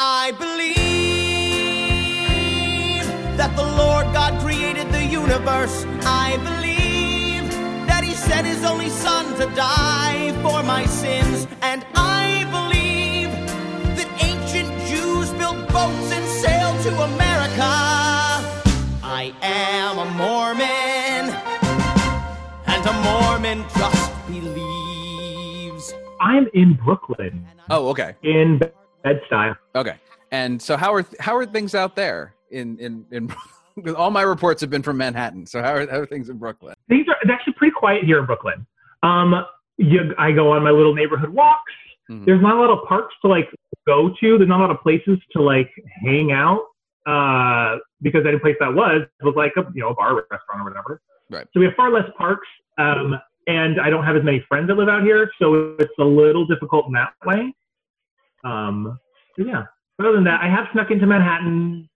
I believe that the Lord God created the universe. I believe that He sent His only Son to die for my sins. And I believe that ancient Jews built boats and sailed to America. I am a Mormon, and a Mormon just believes. I'm in Brooklyn, Oh, okay, in Bed-Stuy. okay. And so how are how are things out there in in in? All my reports have been from Manhattan. So how are, how are things in Brooklyn? Things are it's actually pretty quiet here in Brooklyn. Um, you, I go on my little neighborhood walks. Mhm. There's not a lot of parks to like go to. There's not a lot of places to like hang out. Uh, because any place that was was like a you know a bar, restaurant, or whatever. Right. So we have far less parks. Um, and I don't have as many friends that live out here, so it's a little difficult in that way. Um, but yeah. Other than that, I have snuck into Manhattan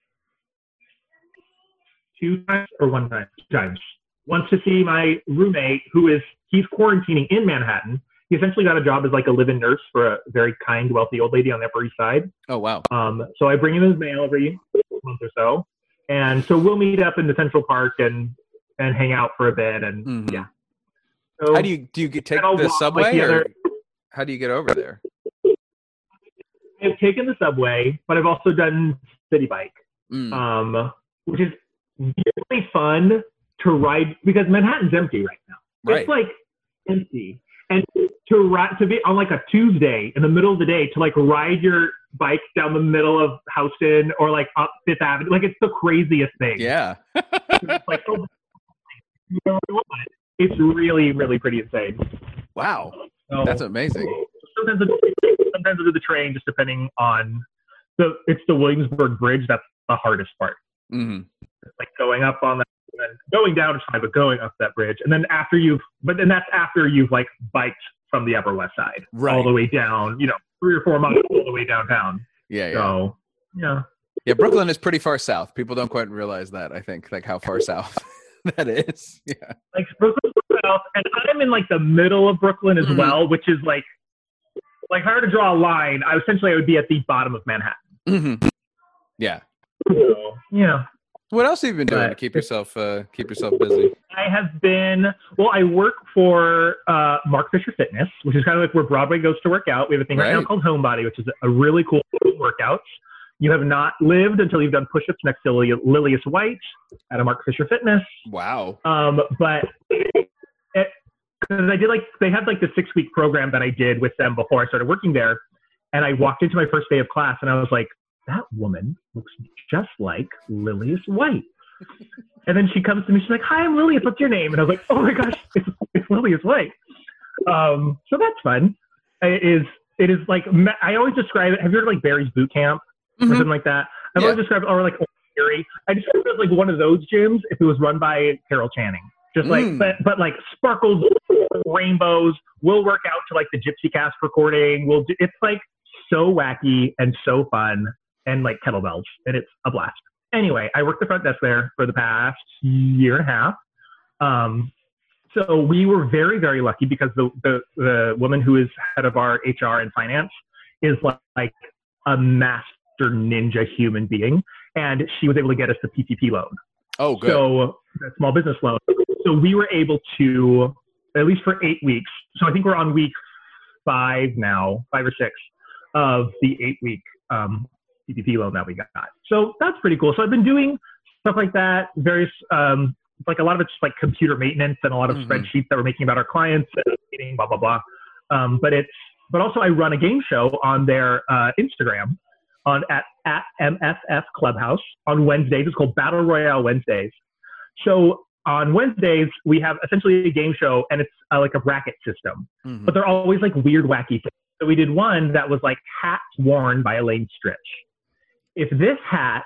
two times or one time, two times. Once to see my roommate, who is he's quarantining in Manhattan. He essentially got a job as like a live-in nurse for a very kind, wealthy old lady on the Upper East Side. Oh wow. Um, so I bring him his mail every month or so, and so we'll meet up in the Central Park and and hang out for a bit. And Mhm. yeah. So How do you do you get, take the walk like subway the or other- how do you get over there? I've taken the subway, but I've also done city bike. Mm. um, which is really fun to ride because Manhattan's empty right now. Right. It's like empty, and to ride to be on like a Tuesday in the middle of the day to like ride your bike down the middle of Houston or like up Fifth Avenue, like it's the craziest thing. Yeah. It's like oh, you know it's really really pretty insane. Wow. So, That's amazing. Sometimes I, sometimes I do the train just depending on the it's the Williamsburg Bridge that's the hardest part. hmm like going up on that and then going down is fine, but going up that bridge. And then after you've but then that's after you've like biked from the upper west side Right. all the way down, you know, three or four miles all the way downtown. Yeah, yeah. So yeah. Yeah, Brooklyn is pretty far south. People don't quite realize that. I think like how far south that is. Yeah. Like Brooklyn's south and I'm in like the middle of Brooklyn as Mhm. well, which is like like if I were to draw a line, I essentially I would be at the bottom of Manhattan. hmm Yeah. So yeah. What else have you been doing to keep yourself uh, keep yourself busy? I have been well. I work for uh, Mark Fisher Fitness, which is kind of like where Broadway goes to work out. We have a thing right, now Right. called Homebody, which is a really cool workout. You have not lived until you've done push-ups next to Lillias White at a Mark Fisher Fitness. Wow. Um, but because I did like they had like the six-week program that I did with them before I started working there, and I walked into my first day of class and I was like, that woman looks just like Lillias White. And then she comes to me, she's like, "Hi, I'm Lillias. What's your name?" And I was like, "Oh my gosh, it's, it's Lillias White." Um, so that's fun. It is. It is like I always describe it. Have you heard of like Barry's Boot Camp or Mhm. something like that? I've Yeah. always described it, or like Barry. I describe it as like one of those gyms if it was run by Carol Channing. Just like, Mm. but but like sparkles, rainbows. We'll work out to like the Gypsy Cast recording. We'll. Do, it's like so wacky and so fun and like kettlebells, and it's a blast. Anyway, I worked the front desk there for the past year and a half. Um, so we were very, very lucky because the, the, the woman who is head of our HR and finance is like, like a master ninja human being. And she was able to get us the PPP loan. Oh, good. So the small business loan. So we were able to, at least for eight weeks. So I think we're on week five now, five or six of the eight week um, PPP loan that we got. So that's pretty cool. So I've been doing stuff like that, various, um, like a lot of it's like computer maintenance and a lot of Mhm. spreadsheets that we're making about our clients, and meeting, blah, blah, blah. Um, but it's, but also I run a game show on their uh, Instagram on at, at MFF Clubhouse on Wednesdays. It's called Battle Royale Wednesdays. So on Wednesdays, we have essentially a game show and it's uh, like a bracket system, Mhm. but they're always like weird, wacky things. So we did one that was like hats worn by Elaine Stritch. If this hat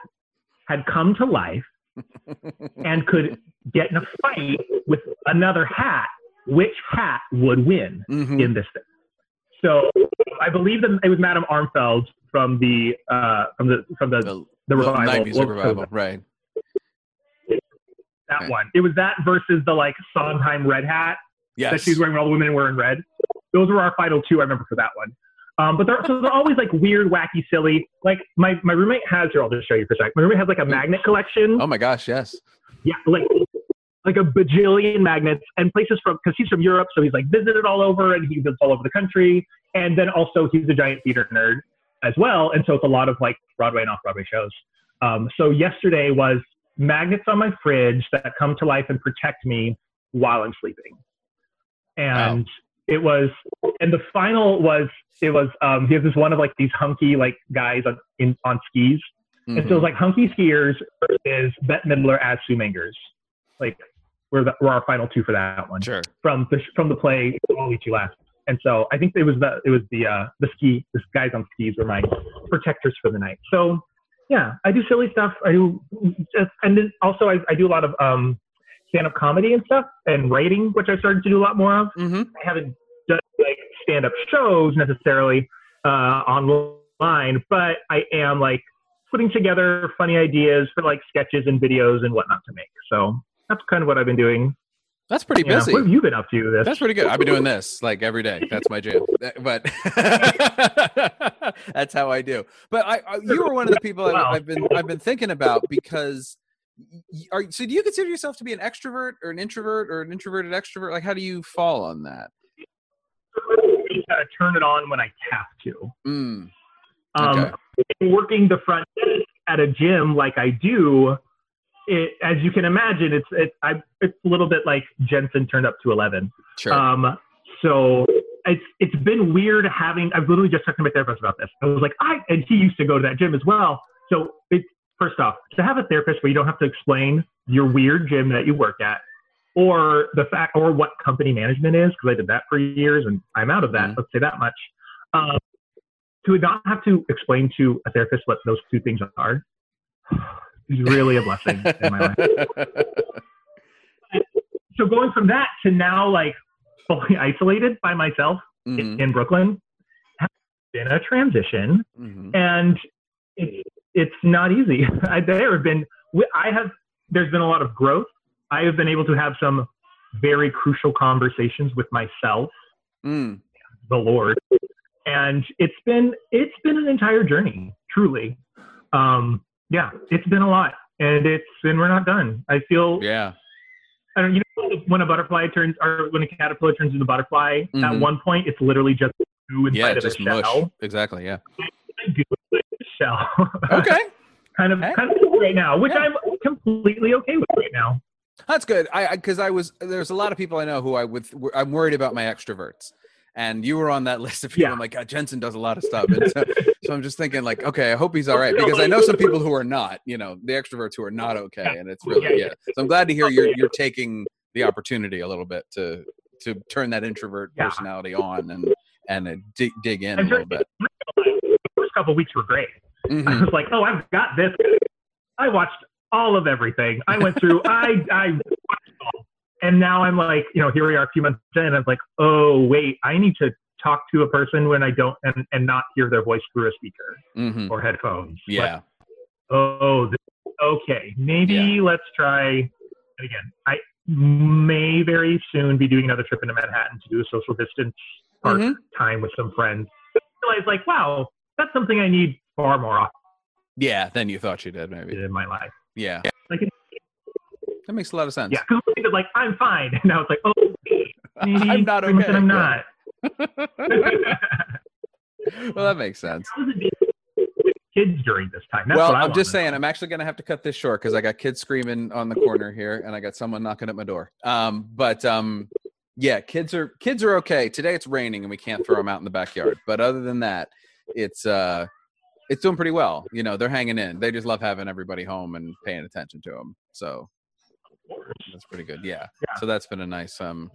had come to life and could get in a fight with another hat, which hat would win Mhm. in this thing? So I believe that it was Madame Armfeldt from the uh, from the from the The, the the revival. night music What was revival, right? That Okay. one. It was that versus the like Sondheim red hat that Yes. she's wearing. Where all the women were in red. Those were our final two. I remember for that one. Um, but they're so they're always like weird, wacky, silly. Like my my roommate has here. I'll just show you for a sec. My roommate has like a magnet collection. Oh my gosh, yes. Yeah, like like a bajillion magnets and places from because he's from Europe, so he's like visited all over and he visits all over the country. And then also he's a giant theater nerd as well, and so it's a lot of like Broadway and off Broadway shows. Um, so yesterday was magnets on my fridge that come to life and protect me while I'm sleeping. And it was, and the final was, it was, um, he has this one of like these hunky like guys on, in, on skis. And so it was like hunky skiers is Bette Midler as Sue Mengers. Like, we're, the, we're our final two for that one Sure. from the from the play I'll Eat You Last. And so I think it was the it was the uh, the ski the guys on skis were my protectors for the night. So yeah, I do silly stuff. I do just, and then also I, I do a lot of um, stand up comedy and stuff and writing, which I started to do a lot more of. hmm I haven't done like stand up shows necessarily uh, online, but I am like putting together funny ideas for like sketches and videos and whatnot to make. So that's kind of what I've been doing. That's pretty Yeah. busy. What have you been up to this? That's pretty good. I've been doing this like every day. That's my jam. But that's how I do. But I, I you were one of the people Wow. I, I've been I've been thinking about because are so do you consider yourself to be an extrovert or an introvert or an introverted extrovert? Like how do you fall on that? gotta turn it on when I have to. Mm, Um, Working the front desk at a gym like I do, it, as you can imagine, it's it, I, it's a little bit like Jensen turned up to eleven. sure. Um, so it's it's been weird having. I've literally just talked to my therapist about this. I was like, I and he used to go to that gym as well. So it's first off to have a therapist where you don't have to explain your weird gym that you work at, or the fact or what company management is because I did that for years and I'm out of that. Mhm. Let's say that much. Um, to not have to explain to a therapist what those two things are is really a blessing in my life so going from that to now like fully isolated by myself Mhm, in, in Brooklyn has been a transition mhm. and it's, it's not easy. I, there have been, I have, there's been a lot of growth. I have been able to have some very crucial conversations with myself, Mm, the Lord, and it's been, it's been an entire journey, truly. Um, yeah, it's been a lot and it's, and we're not done. I feel yeah. I don't, you know, when a butterfly turns, or when a caterpillar turns into a butterfly, at Mhm. one point it's literally just goo inside Yeah, of just a mush. shell. Exactly. Yeah. I do like the shell. Okay. kind of, Hey. kind of right now, which Yeah. I'm completely okay with right now. That's good. I because I, was there's a lot of people I know who I would I'm worried about my extroverts, and you were on that list of people. Yeah. I'm like, God, Jensen does a lot of stuff, and so, so I'm just thinking like, okay, I hope he's all right because I know some people who are not, you know, the extroverts who are not okay, and it's really Yeah. So I'm glad to hear you're you're taking the opportunity a little bit to to turn that introvert personality on and and uh, dig dig in a little bit. The first couple weeks were great. I Mhm. was like, oh, I've got this. I watched all of everything. I went through, I, I watched all. And now I'm like, you know, here we are a few months in. I'm like, oh, wait, I need to talk to a person when I don't, and, and not hear their voice through a speaker Mhm. or headphones. Like, Yeah. oh, okay, maybe let's try again. I may very soon be doing another trip into Manhattan to do a social distance park Mhm. time with some friends. I realized, like, wow, that's something I need far more often Yeah. than you thought you did maybe. in my life. Yeah. Like, That makes a lot of sense. yeah, because like I'm fine, and I was like, oh, maybe I'm not okay. I'm not. well, that makes sense. How does it be with kids during this time? That's well, I'm just saying, I'm actually going to have to cut this short because I got kids screaming on the corner here, and I got someone knocking at my door. Um, but um, yeah, kids are kids are okay. Today it's raining and we can't throw them out in the backyard. But other than that, it's uh, it's doing pretty well. You know, they're hanging in. They just love having everybody home and paying attention to them. So. That's pretty good. Yeah. Yeah. So that's been a nice um,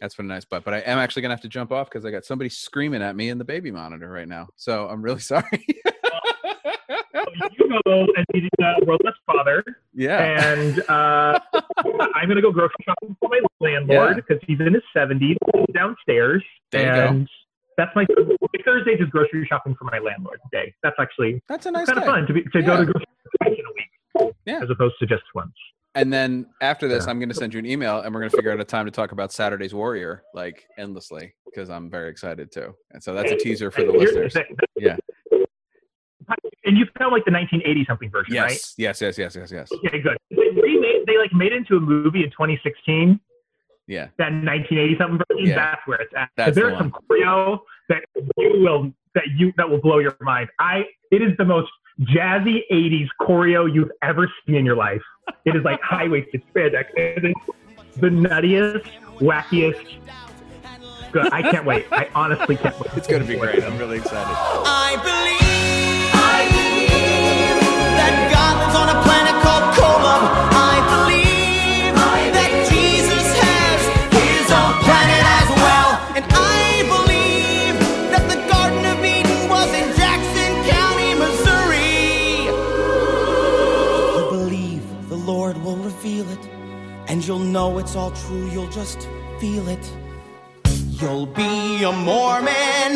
that's been a nice but. But I am actually gonna have to jump off because I got somebody screaming at me in the baby monitor right now. So I'm really sorry. you go and be the worldless father. yeah. and uh, I'm gonna go grocery shopping for my landlord Yeah. because he's in his 70s downstairs, There and that's my Thursdays is grocery shopping for my landlord day. That's actually That's a nice kind of fun to be to go to grocery shopping in a week, Yeah. as opposed to just once. And then after this, Yeah. I'm going to send you an email, and we're going to figure out a time to talk about Saturday's Warrior like endlessly. because I'm very excited too. And so that's a teaser for the listeners. Yeah. And you found like the 1980 something version, right? Yes, yes, yes, yes, yes, yes. Okay, good. They remade, they like made it into a movie in 2016. Yeah. That 1980 something version. Yeah. That's where it's at. That's There's the some choreo that you will that you that will blow your mind. I it is the most jazzy 80s choreo you've ever seen in your life. It is like high waisted spandex. It is the nuttiest, wackiest. Good. I can't wait. I honestly can't wait. It's gonna be great. I'm really excited. I believe, it's all true. You'll just feel it. You'll be a Mormon.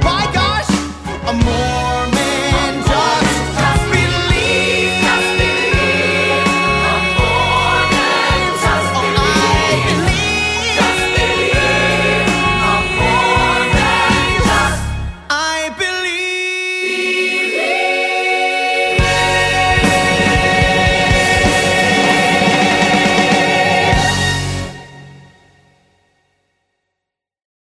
By gosh, a Mormon.